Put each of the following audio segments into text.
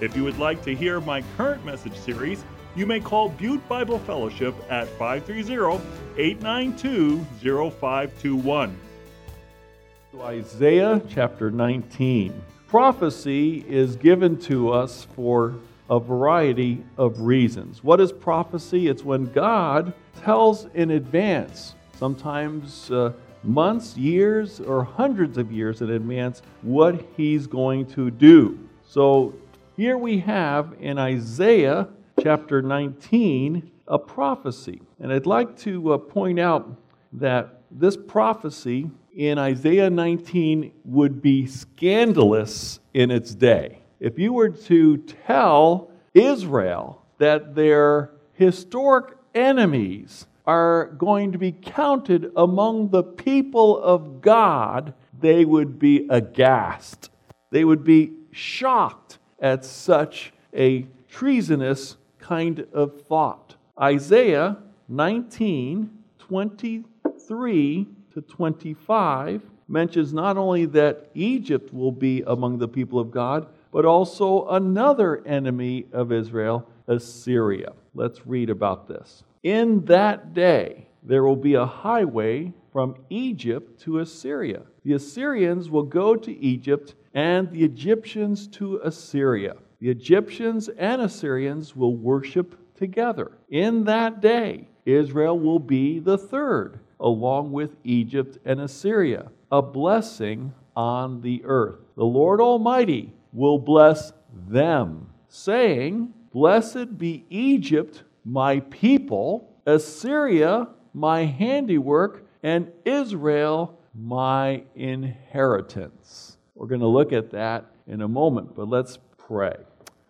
If you would like to hear my current message series, you may call Butte Bible Fellowship at 530 892 0521. Isaiah chapter 19. Prophecy is given to us for a variety of reasons. What is prophecy? It's when God tells in advance, sometimes uh, months, years, or hundreds of years in advance, what He's going to do. So here we have in Isaiah chapter 19 a prophecy. And I'd like to uh, point out that this prophecy in Isaiah 19 would be scandalous in its day. If you were to tell Israel that their historic enemies are going to be counted among the people of God, they would be aghast. They would be shocked at such a treasonous kind of thought. Isaiah 19 23 to 25 mentions not only that Egypt will be among the people of God, but also another enemy of Israel, Assyria. Let's read about this. In that day, there will be a highway from Egypt to Assyria. The Assyrians will go to Egypt and the Egyptians to Assyria. The Egyptians and Assyrians will worship together. In that day, Israel will be the third, along with Egypt and Assyria, a blessing on the earth. The Lord Almighty will bless them, saying, Blessed be Egypt, my people, Assyria, my handiwork, and Israel, my inheritance. We're going to look at that in a moment, but let's pray.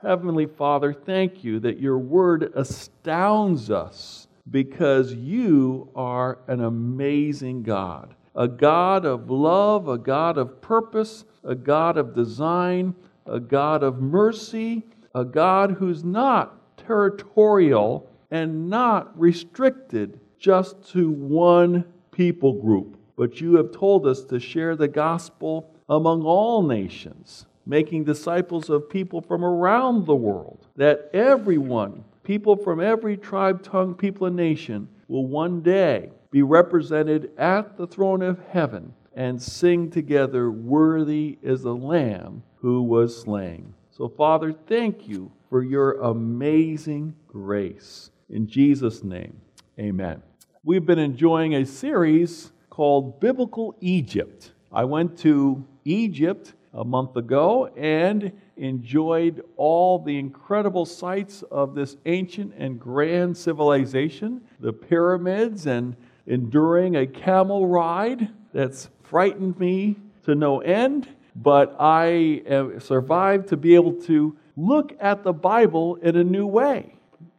Heavenly Father, thank you that your word astounds us because you are an amazing God. A God of love, a God of purpose, a God of design, a God of mercy, a God who's not territorial and not restricted just to one people group. But you have told us to share the gospel among all nations, making disciples of people from around the world, that everyone, people from every tribe, tongue, people, and nation, will one day be represented at the throne of heaven and sing together, Worthy is the Lamb who was slain. So, Father, thank you for your amazing grace. In Jesus' name, amen. We've been enjoying a series called Biblical Egypt. I went to Egypt a month ago and enjoyed all the incredible sights of this ancient and grand civilization, the pyramids, and enduring a camel ride that's frightened me to no end. But I survived to be able to look at the Bible in a new way.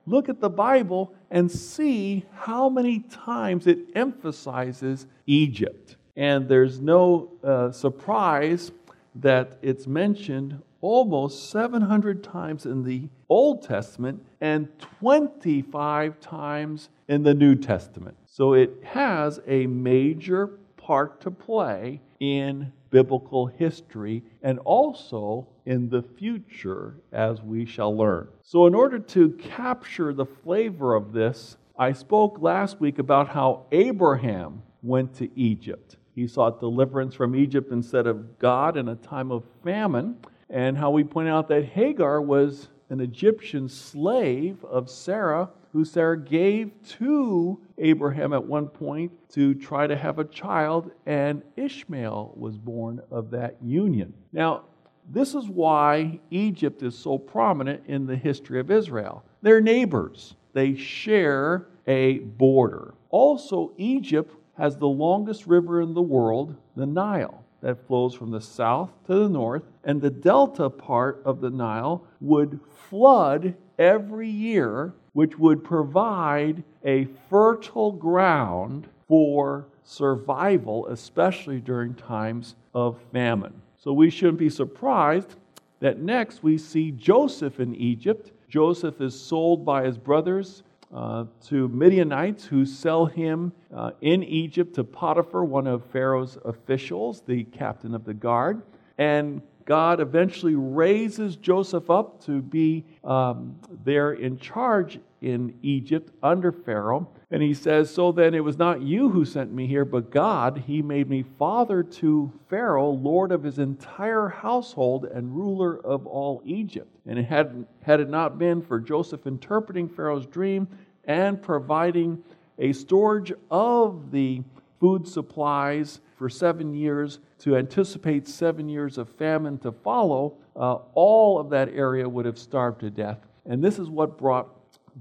Look at the Bible and see how many times it emphasizes Egypt. And there's no uh, surprise that it's mentioned almost 700 times in the Old Testament and 25 times in the New Testament. So it has a major part to play in biblical history and also in the future, as we shall learn. So, in order to capture the flavor of this, I spoke last week about how Abraham went to Egypt. He sought deliverance from Egypt instead of God in a time of famine, and how we point out that Hagar was an Egyptian slave of Sarah, who Sarah gave to Abraham at one point to try to have a child, and Ishmael was born of that union. Now, this is why Egypt is so prominent in the history of Israel. They're neighbors, they share a border. Also, Egypt has the longest river in the world, the Nile. that flows from the south to the north, and the delta part of the Nile would flood every year, which would provide a fertile ground for survival, especially during times of famine. So we shouldn't be surprised that next we see Joseph in Egypt. Joseph is sold by his brothers uh, to Midianites who sell him uh, in Egypt to Potiphar, one of Pharaoh's officials, the captain of the guard. And God eventually raises Joseph up to be um, there in charge in Egypt under Pharaoh. And he says, So then it was not you who sent me here, but God. He made me father to Pharaoh, lord of his entire household and ruler of all Egypt. And it had, had it not been for Joseph interpreting Pharaoh's dream and providing a storage of the food supplies for seven years to anticipate seven years of famine to follow, uh, all of that area would have starved to death. And this is what brought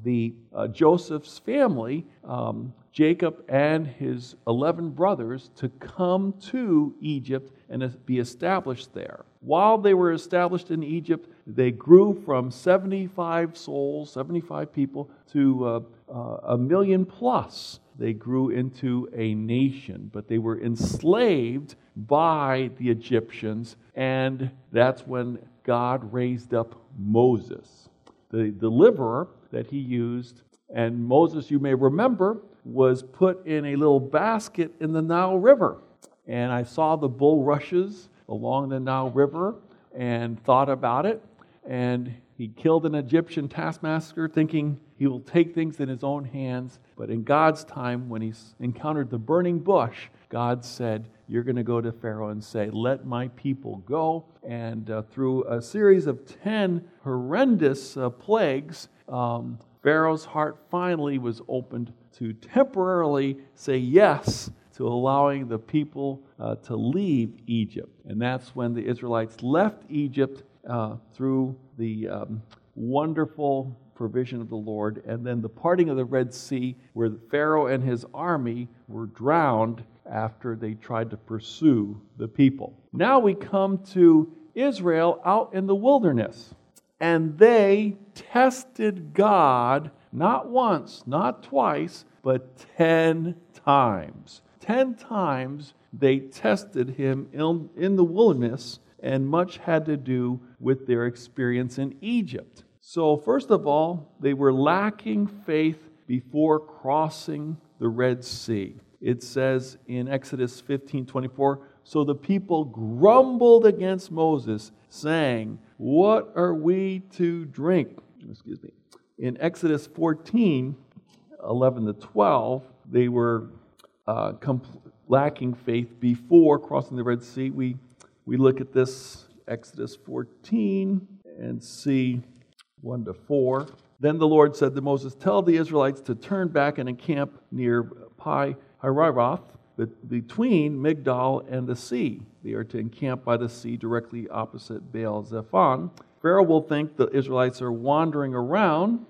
the uh, Joseph's family, um, Jacob and his 11 brothers, to come to Egypt and be established there. While they were established in Egypt, they grew from 75 souls, 75 people, to uh, uh, a million plus. They grew into a nation, but they were enslaved by the Egyptians, and that's when God raised up Moses, the deliverer that he used. And Moses, you may remember, was put in a little basket in the Nile River. And I saw the bulrushes along the Nile River and thought about it. And he killed an Egyptian taskmaster, thinking he will take things in his own hands. But in God's time, when he encountered the burning bush, God said, You're going to go to Pharaoh and say, Let my people go. And uh, through a series of 10 horrendous uh, plagues, um, Pharaoh's heart finally was opened to temporarily say yes to allowing the people uh, to leave Egypt. And that's when the Israelites left Egypt uh, through the um, wonderful provision of the Lord, and then the parting of the Red Sea, where Pharaoh and his army were drowned after they tried to pursue the people. Now we come to Israel out in the wilderness. And they tested God not once, not twice, but ten times. Ten times they tested him in, in the wilderness, and much had to do with their experience in Egypt. So, first of all, they were lacking faith before crossing the Red Sea. It says in Exodus 15 24, so the people grumbled against Moses, saying, What are we to drink? Excuse me. In Exodus 14, 11 to 12, they were uh, compl- lacking faith before crossing the Red Sea. We, we look at this, Exodus 14, and see 1 to 4. Then the Lord said to Moses, Tell the Israelites to turn back and encamp near Pi Hahiroth between Migdol and the sea. They are to encamp by the sea directly opposite Baal Zephon. Pharaoh will think the Israelites are wandering around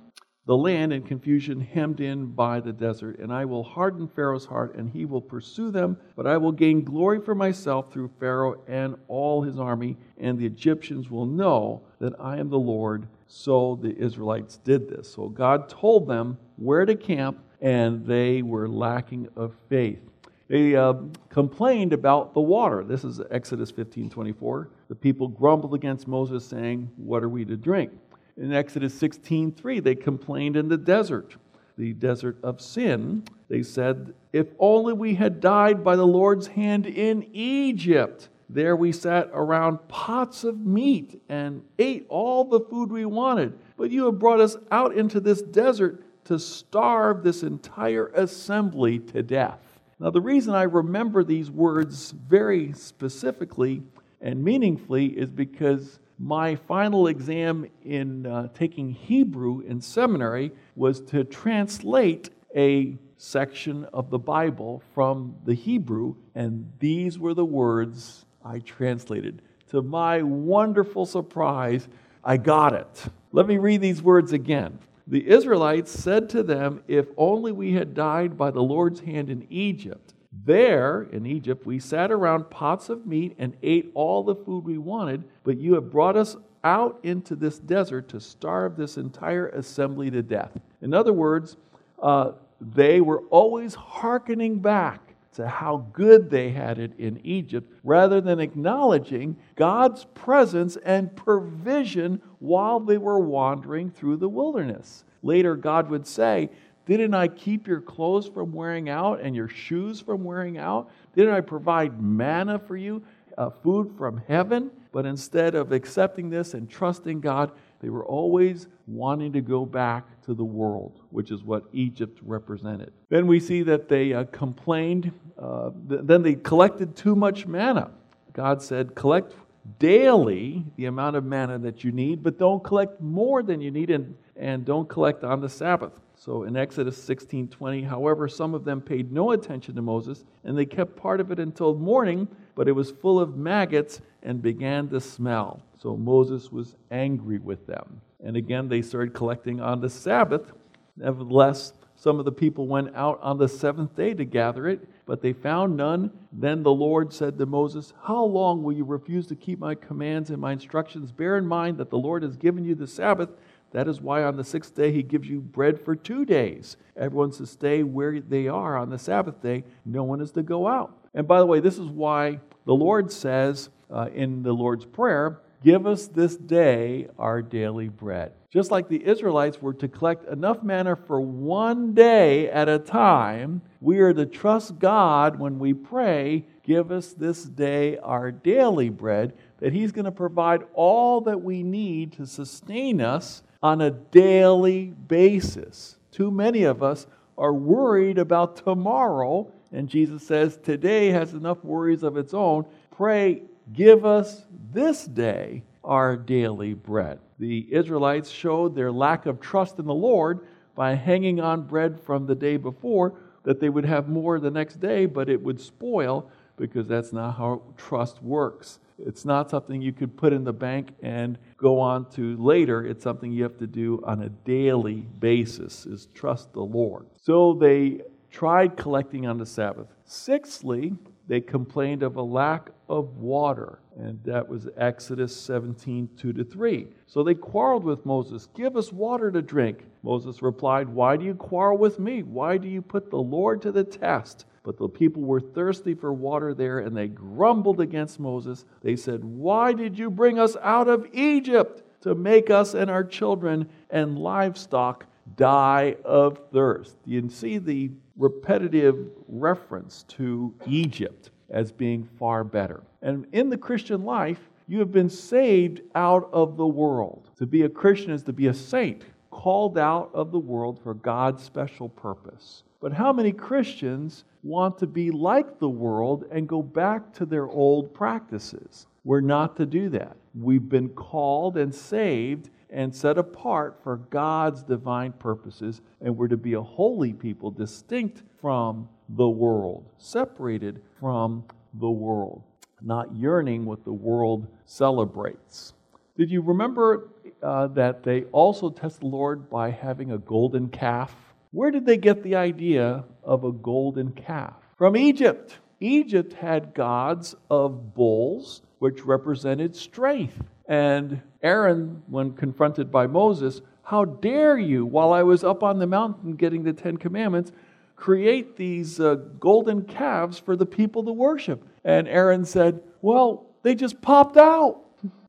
the land in confusion, hemmed in by the desert. And I will harden Pharaoh's heart, and he will pursue them. But I will gain glory for myself through Pharaoh and all his army, and the Egyptians will know that I am the Lord. So the Israelites did this. So God told them where to camp, and they were lacking of faith. They uh, complained about the water. This is Exodus 15 24. The people grumbled against Moses, saying, What are we to drink? In Exodus 16 3, they complained in the desert, the desert of sin. They said, If only we had died by the Lord's hand in Egypt. There we sat around pots of meat and ate all the food we wanted. But you have brought us out into this desert to starve this entire assembly to death. Now, the reason I remember these words very specifically and meaningfully is because my final exam in uh, taking Hebrew in seminary was to translate a section of the Bible from the Hebrew, and these were the words I translated. To my wonderful surprise, I got it. Let me read these words again. The Israelites said to them, If only we had died by the Lord's hand in Egypt, There in Egypt, we sat around pots of meat and ate all the food we wanted, but you have brought us out into this desert to starve this entire assembly to death. In other words, uh, they were always hearkening back to how good they had it in Egypt rather than acknowledging God's presence and provision while they were wandering through the wilderness. Later, God would say, Didn't I keep your clothes from wearing out and your shoes from wearing out? Didn't I provide manna for you, uh, food from heaven? But instead of accepting this and trusting God, they were always wanting to go back to the world, which is what Egypt represented. Then we see that they uh, complained. Uh, th- then they collected too much manna. God said, Collect daily the amount of manna that you need, but don't collect more than you need and, and don't collect on the Sabbath. So in Exodus 16:20, however, some of them paid no attention to Moses, and they kept part of it until morning, but it was full of maggots and began to smell. So Moses was angry with them. And again, they started collecting on the Sabbath. Nevertheless, some of the people went out on the seventh day to gather it, but they found none. Then the Lord said to Moses, How long will you refuse to keep my commands and my instructions? Bear in mind that the Lord has given you the Sabbath that is why on the sixth day he gives you bread for two days. Everyone's to stay where they are on the Sabbath day. No one is to go out. And by the way, this is why the Lord says uh, in the Lord's Prayer, Give us this day our daily bread. Just like the Israelites were to collect enough manna for one day at a time, we are to trust God when we pray, Give us this day our daily bread, that He's going to provide all that we need to sustain us on a daily basis. Too many of us are worried about tomorrow, and Jesus says, Today has enough worries of its own. Pray, give us this day our daily bread. The Israelites showed their lack of trust in the Lord by hanging on bread from the day before, that they would have more the next day, but it would spoil because that's not how trust works. It's not something you could put in the bank and go on to later. It's something you have to do on a daily basis is trust the Lord. So they tried collecting on the Sabbath. Sixthly, they complained of a lack of water. And that was Exodus 17, 2 to 3. So they quarreled with Moses, Give us water to drink. Moses replied, Why do you quarrel with me? Why do you put the Lord to the test? But the people were thirsty for water there, and they grumbled against Moses. They said, Why did you bring us out of Egypt to make us and our children and livestock die of thirst? You can see the repetitive reference to Egypt as being far better. And in the Christian life, you have been saved out of the world. To be a Christian is to be a saint, called out of the world for God's special purpose. But how many Christians want to be like the world and go back to their old practices? We're not to do that. We've been called and saved and set apart for God's divine purposes, and we're to be a holy people, distinct from the world, separated from the world, not yearning what the world celebrates. Did you remember uh, that they also test the Lord by having a golden calf? Where did they get the idea of a golden calf? From Egypt. Egypt had gods of bulls, which represented strength. And Aaron, when confronted by Moses, how dare you, while I was up on the mountain getting the Ten Commandments, create these uh, golden calves for the people to worship? And Aaron said, Well, they just popped out.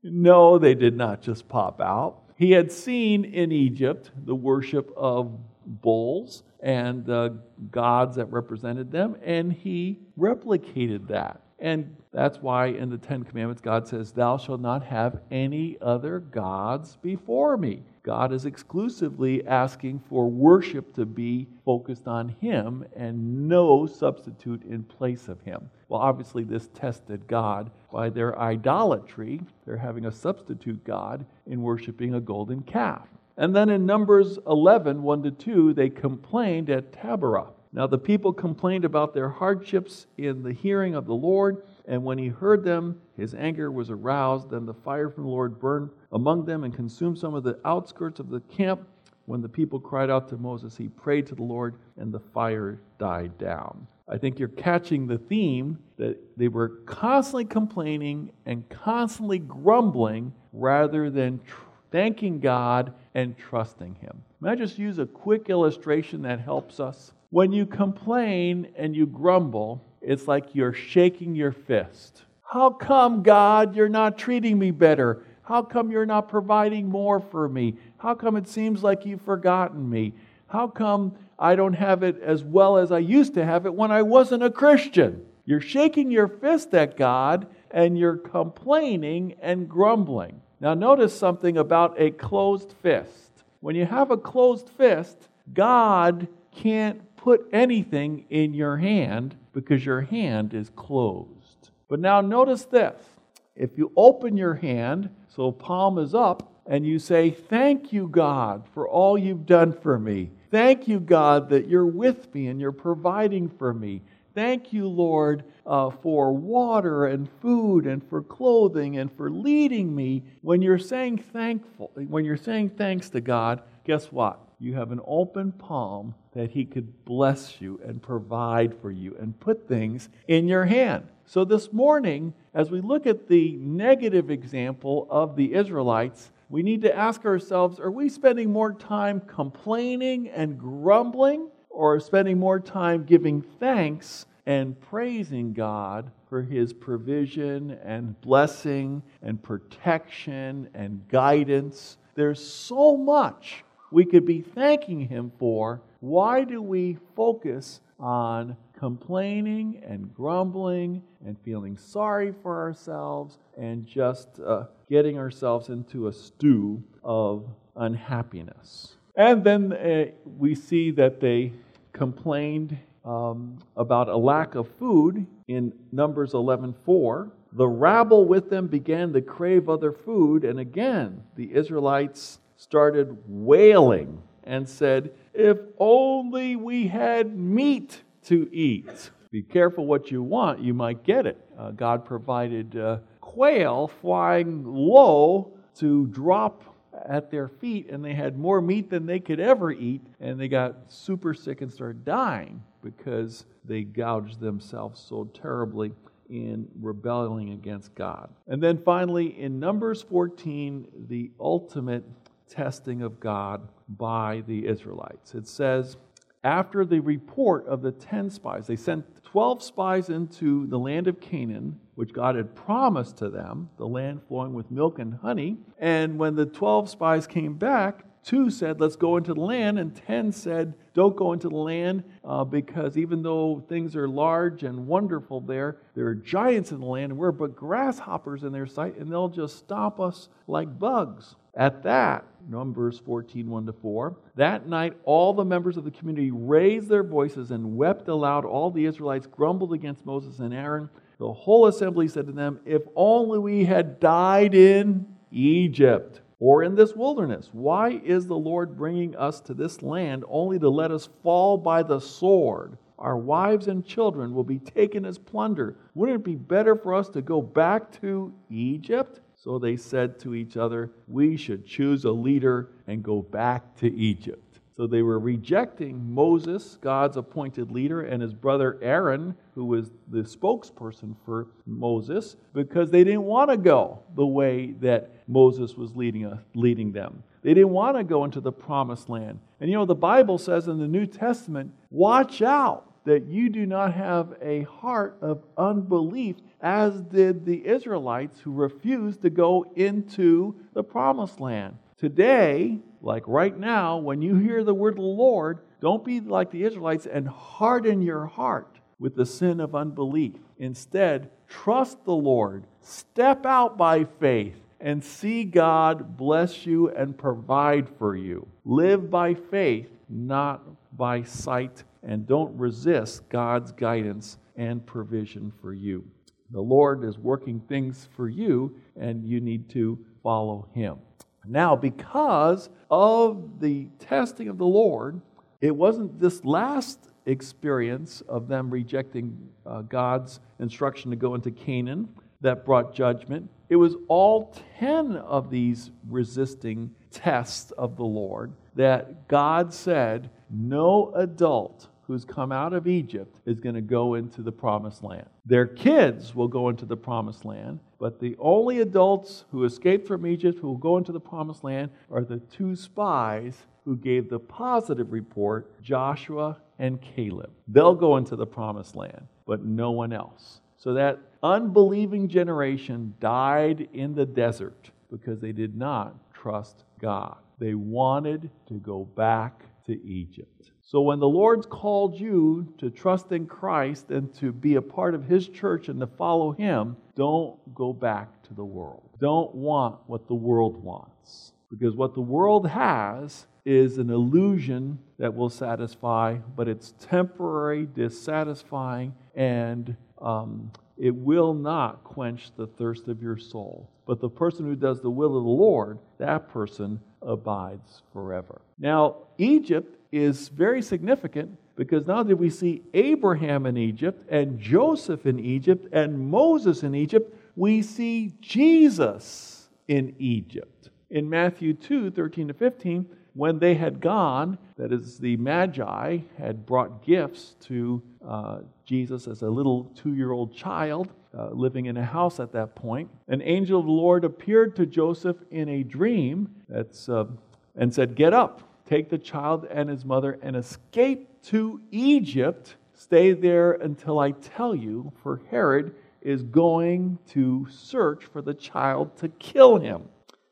no, they did not just pop out. He had seen in Egypt the worship of bulls and the gods that represented them, and he replicated that. And that's why in the Ten Commandments, God says, Thou shalt not have any other gods before me. God is exclusively asking for worship to be focused on Him and no substitute in place of Him. Well, obviously, this tested God by their idolatry. They're having a substitute God in worshiping a golden calf. And then in Numbers 11, 1 to 2, they complained at Taberah. Now the people complained about their hardships in the hearing of the Lord, and when he heard them, his anger was aroused. Then the fire from the Lord burned among them and consumed some of the outskirts of the camp. When the people cried out to Moses, he prayed to the Lord, and the fire died down. I think you're catching the theme that they were constantly complaining and constantly grumbling rather than thanking God and trusting Him. May I just use a quick illustration that helps us? When you complain and you grumble, it's like you're shaking your fist. How come, God, you're not treating me better? How come you're not providing more for me? How come it seems like you've forgotten me? How come I don't have it as well as I used to have it when I wasn't a Christian? You're shaking your fist at God and you're complaining and grumbling. Now, notice something about a closed fist. When you have a closed fist, God can't put anything in your hand because your hand is closed. But now, notice this if you open your hand, so palm is up, and you say, Thank you, God, for all you've done for me. Thank you, God, that you're with me and you're providing for me. Thank you, Lord, uh, for water and food and for clothing and for leading me. When you're saying thankful, when you're saying thanks to God, guess what? You have an open palm that He could bless you and provide for you and put things in your hand. So this morning, as we look at the negative example of the Israelites, we need to ask ourselves are we spending more time complaining and grumbling or spending more time giving thanks and praising God for his provision and blessing and protection and guidance. There's so much we could be thanking him for. Why do we focus on complaining and grumbling and feeling sorry for ourselves and just uh, getting ourselves into a stew of unhappiness? And then uh, we see that they complained um, about a lack of food in Numbers 11:4. The rabble with them began to crave other food, and again the Israelites started wailing and said, "If only we had meat to eat." Be careful what you want; you might get it. Uh, God provided uh, quail flying low to drop at their feet and they had more meat than they could ever eat and they got super sick and started dying because they gouged themselves so terribly in rebelling against God. And then finally, in Numbers 14, the ultimate testing of God by the Israelites. It says, after the report of the 10 spies, they sent 12 spies into the land of Canaan, which God had promised to them, the land flowing with milk and honey. And when the 12 spies came back, two said, Let's go into the land, and 10 said, Don't go into the land uh, because even though things are large and wonderful there, there are giants in the land, and we're but grasshoppers in their sight, and they'll just stomp us like bugs. At that, Numbers 14, 1 to 4, that night all the members of the community raised their voices and wept aloud. All the Israelites grumbled against Moses and Aaron. The whole assembly said to them, If only we had died in Egypt or in this wilderness. Why is the Lord bringing us to this land only to let us fall by the sword? Our wives and children will be taken as plunder. Wouldn't it be better for us to go back to Egypt? So they said to each other, We should choose a leader and go back to Egypt. So they were rejecting Moses, God's appointed leader, and his brother Aaron, who was the spokesperson for Moses, because they didn't want to go the way that Moses was leading, uh, leading them. They didn't want to go into the promised land. And you know, the Bible says in the New Testament, watch out that you do not have a heart of unbelief, as did the Israelites who refused to go into the promised land. Today, like right now, when you hear the word Lord, don't be like the Israelites and harden your heart with the sin of unbelief. Instead, trust the Lord, step out by faith, and see God bless you and provide for you. Live by faith, not by sight and don't resist God's guidance and provision for you. The Lord is working things for you, and you need to follow Him. Now, because of the testing of the Lord, it wasn't this last experience of them rejecting uh, God's instruction to go into Canaan that brought judgment. It was all 10 of these resisting tests of the Lord that God said, No adult who's come out of Egypt is going to go into the promised land. Their kids will go into the promised land, but the only adults who escaped from Egypt who will go into the promised land are the two spies who gave the positive report Joshua and Caleb. They'll go into the promised land, but no one else. So that unbelieving generation died in the desert because they did not trust God. They wanted to go back to Egypt. So when the Lord's called you to trust in Christ and to be a part of His church and to follow Him, don't go back to the world. Don't want what the world wants. Because what the world has is an illusion that will satisfy, but it's temporary, dissatisfying, and um, it will not quench the thirst of your soul. But the person who does the will of the Lord, that person abides forever. Now, Egypt is very significant because now that we see Abraham in Egypt and Joseph in Egypt and Moses in Egypt, we see Jesus in Egypt. In Matthew 2 13 to 15, when they had gone, that is, the Magi had brought gifts to uh, Jesus as a little two year old child uh, living in a house at that point, an angel of the Lord appeared to Joseph in a dream that's, uh, and said, Get up, take the child and his mother, and escape to Egypt. Stay there until I tell you, for Herod is going to search for the child to kill him.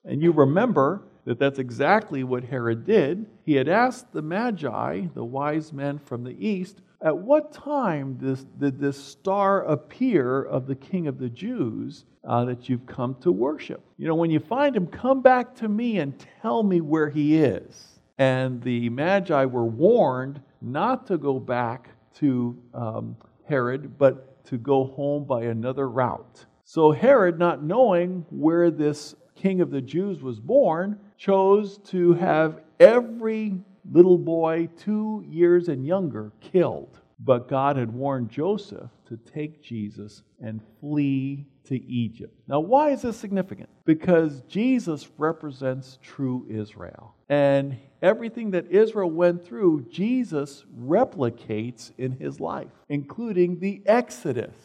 And you remember that that's exactly what Herod did. He had asked the Magi, the wise men from the east, at what time this, did this star appear of the King of the Jews uh, that you've come to worship? You know, when you find him, come back to me and tell me where he is. And the Magi were warned not to go back to um, Herod, but to go home by another route. So Herod, not knowing where this king of the Jews was born, chose to have every little boy, two years and younger, killed. But God had warned Joseph to take Jesus and flee to Egypt. Now, why is this significant? Because Jesus represents true Israel. And everything that Israel went through, Jesus replicates in his life, including the Exodus.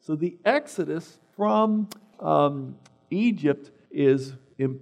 So, the Exodus from um, Egypt is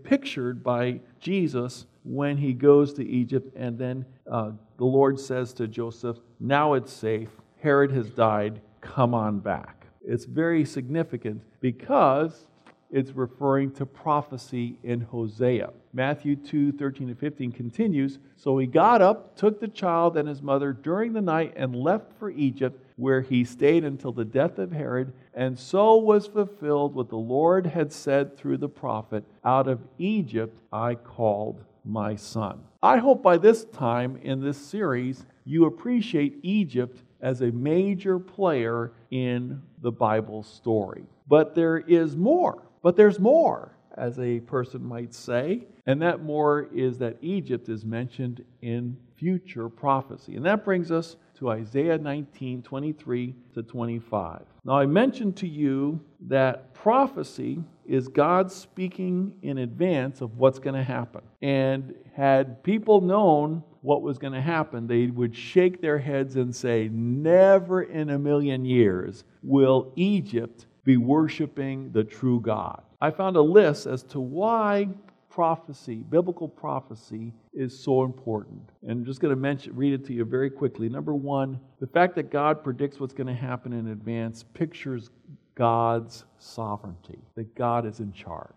pictured by Jesus when he goes to Egypt, and then uh, the Lord says to Joseph, Now it's safe. Herod has died. Come on back. It's very significant because it's referring to prophecy in Hosea. Matthew 2 13 to 15 continues So he got up, took the child and his mother during the night, and left for Egypt, where he stayed until the death of Herod. And so was fulfilled what the Lord had said through the prophet Out of Egypt I called my son. I hope by this time in this series you appreciate Egypt as a major player in the Bible story. But there is more. But there's more, as a person might say. And that more is that Egypt is mentioned in future prophecy. And that brings us to Isaiah 19 23 to 25. Now, I mentioned to you that prophecy is God speaking in advance of what's going to happen. And had people known what was going to happen, they would shake their heads and say, Never in a million years will Egypt be worshiping the true God. I found a list as to why prophecy, biblical prophecy, is so important. And I'm just going to mention, read it to you very quickly. Number one, the fact that God predicts what's going to happen in advance pictures God's sovereignty, that God is in charge.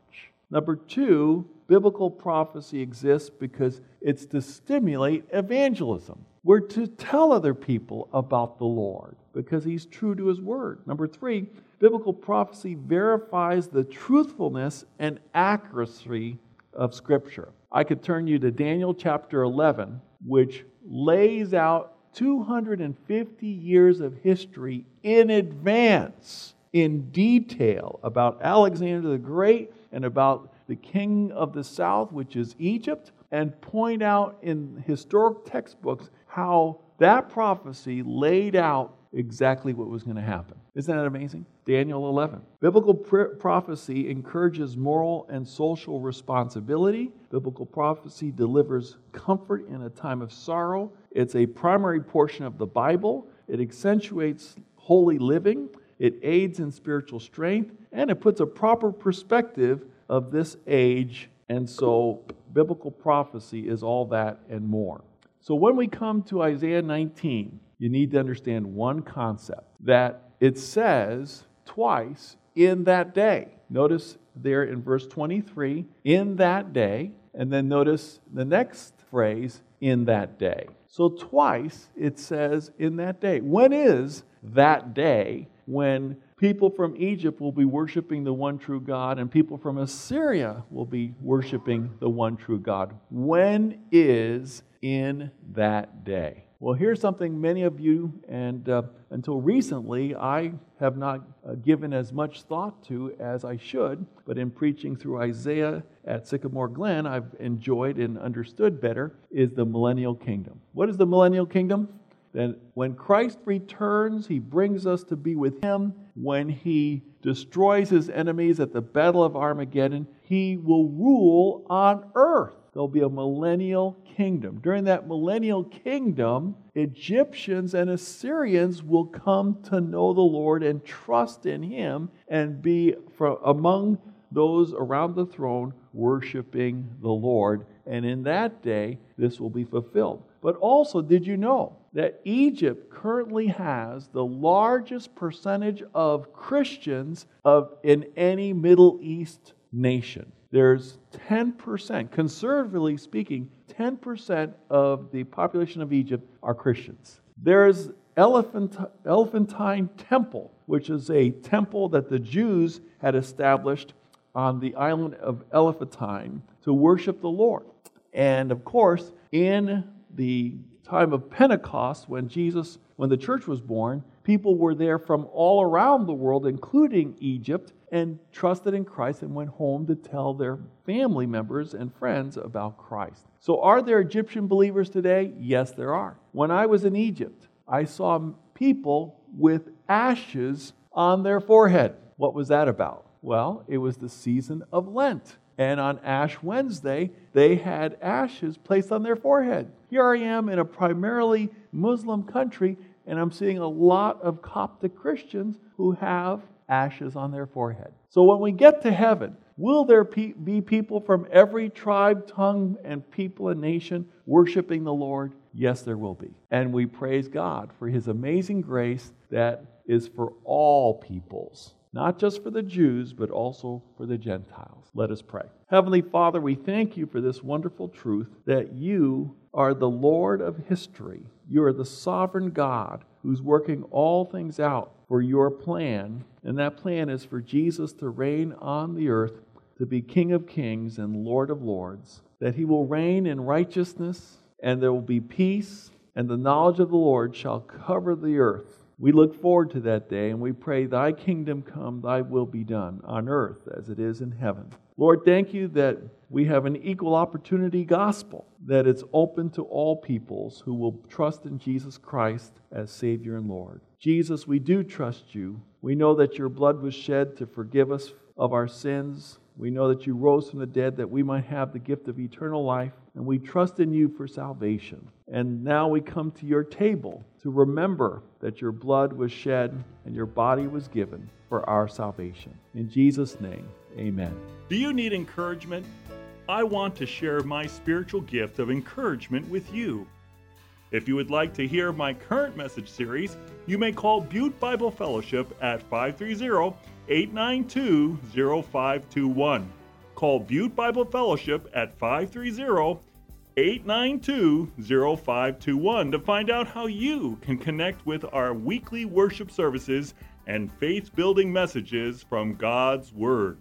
Number two, biblical prophecy exists because it's to stimulate evangelism. We're to tell other people about the Lord because he's true to his word. Number three, biblical prophecy verifies the truthfulness and accuracy of Scripture. I could turn you to Daniel chapter 11, which lays out 250 years of history in advance, in detail, about Alexander the Great and about the king of the south, which is Egypt, and point out in historic textbooks how that prophecy laid out exactly what was going to happen. Isn't that amazing? Daniel 11. Biblical pr- prophecy encourages moral and social responsibility. Biblical prophecy delivers comfort in a time of sorrow. It's a primary portion of the Bible. It accentuates holy living. It aids in spiritual strength. And it puts a proper perspective of this age. And so, biblical prophecy is all that and more. So, when we come to Isaiah 19, you need to understand one concept that it says twice in that day. Notice there in verse 23, in that day, and then notice the next phrase, in that day. So twice it says in that day. When is that day when people from Egypt will be worshiping the one true God and people from Assyria will be worshiping the one true God? When is in that day? Well, here's something many of you, and uh, until recently, I have not uh, given as much thought to as I should, but in preaching through Isaiah at Sycamore Glen, I've enjoyed and understood better is the millennial kingdom. What is the millennial kingdom? That when Christ returns, he brings us to be with him. When he destroys his enemies at the Battle of Armageddon, he will rule on earth. There'll be a millennial kingdom. During that millennial kingdom, Egyptians and Assyrians will come to know the Lord and trust in him and be from among those around the throne worshiping the Lord. And in that day, this will be fulfilled. But also, did you know that Egypt currently has the largest percentage of Christians of in any Middle East nation? There's 10%, conservatively speaking, 10% of the population of Egypt are Christians. There's Elephant, Elephantine Temple, which is a temple that the Jews had established on the island of Elephantine to worship the Lord. And of course, in the time of Pentecost, when Jesus, when the church was born, people were there from all around the world, including Egypt, and trusted in Christ and went home to tell their family members and friends about Christ. So, are there Egyptian believers today? Yes, there are. When I was in Egypt, I saw people with ashes on their forehead. What was that about? Well, it was the season of Lent. And on Ash Wednesday, they had ashes placed on their forehead. Here I am in a primarily Muslim country, and I'm seeing a lot of Coptic Christians who have ashes on their forehead. So when we get to heaven, will there be people from every tribe, tongue, and people and nation worshiping the Lord? Yes, there will be. And we praise God for his amazing grace that is for all peoples, not just for the Jews, but also for the Gentiles. Let us pray. Heavenly Father, we thank you for this wonderful truth that you are the Lord of history. You are the sovereign God who's working all things out for your plan. And that plan is for Jesus to reign on the earth, to be King of kings and Lord of lords, that he will reign in righteousness, and there will be peace, and the knowledge of the Lord shall cover the earth. We look forward to that day, and we pray, Thy kingdom come, Thy will be done, on earth as it is in heaven. Lord, thank you that we have an equal opportunity gospel, that it's open to all peoples who will trust in Jesus Christ as Savior and Lord. Jesus, we do trust you. We know that your blood was shed to forgive us of our sins. We know that you rose from the dead that we might have the gift of eternal life, and we trust in you for salvation. And now we come to your table to remember that your blood was shed and your body was given for our salvation. In Jesus' name, amen. Do you need encouragement? I want to share my spiritual gift of encouragement with you. If you would like to hear my current message series, you may call Butte Bible Fellowship at 530 892 0521. Call Butte Bible Fellowship at 530 892 0521 to find out how you can connect with our weekly worship services and faith building messages from God's Word.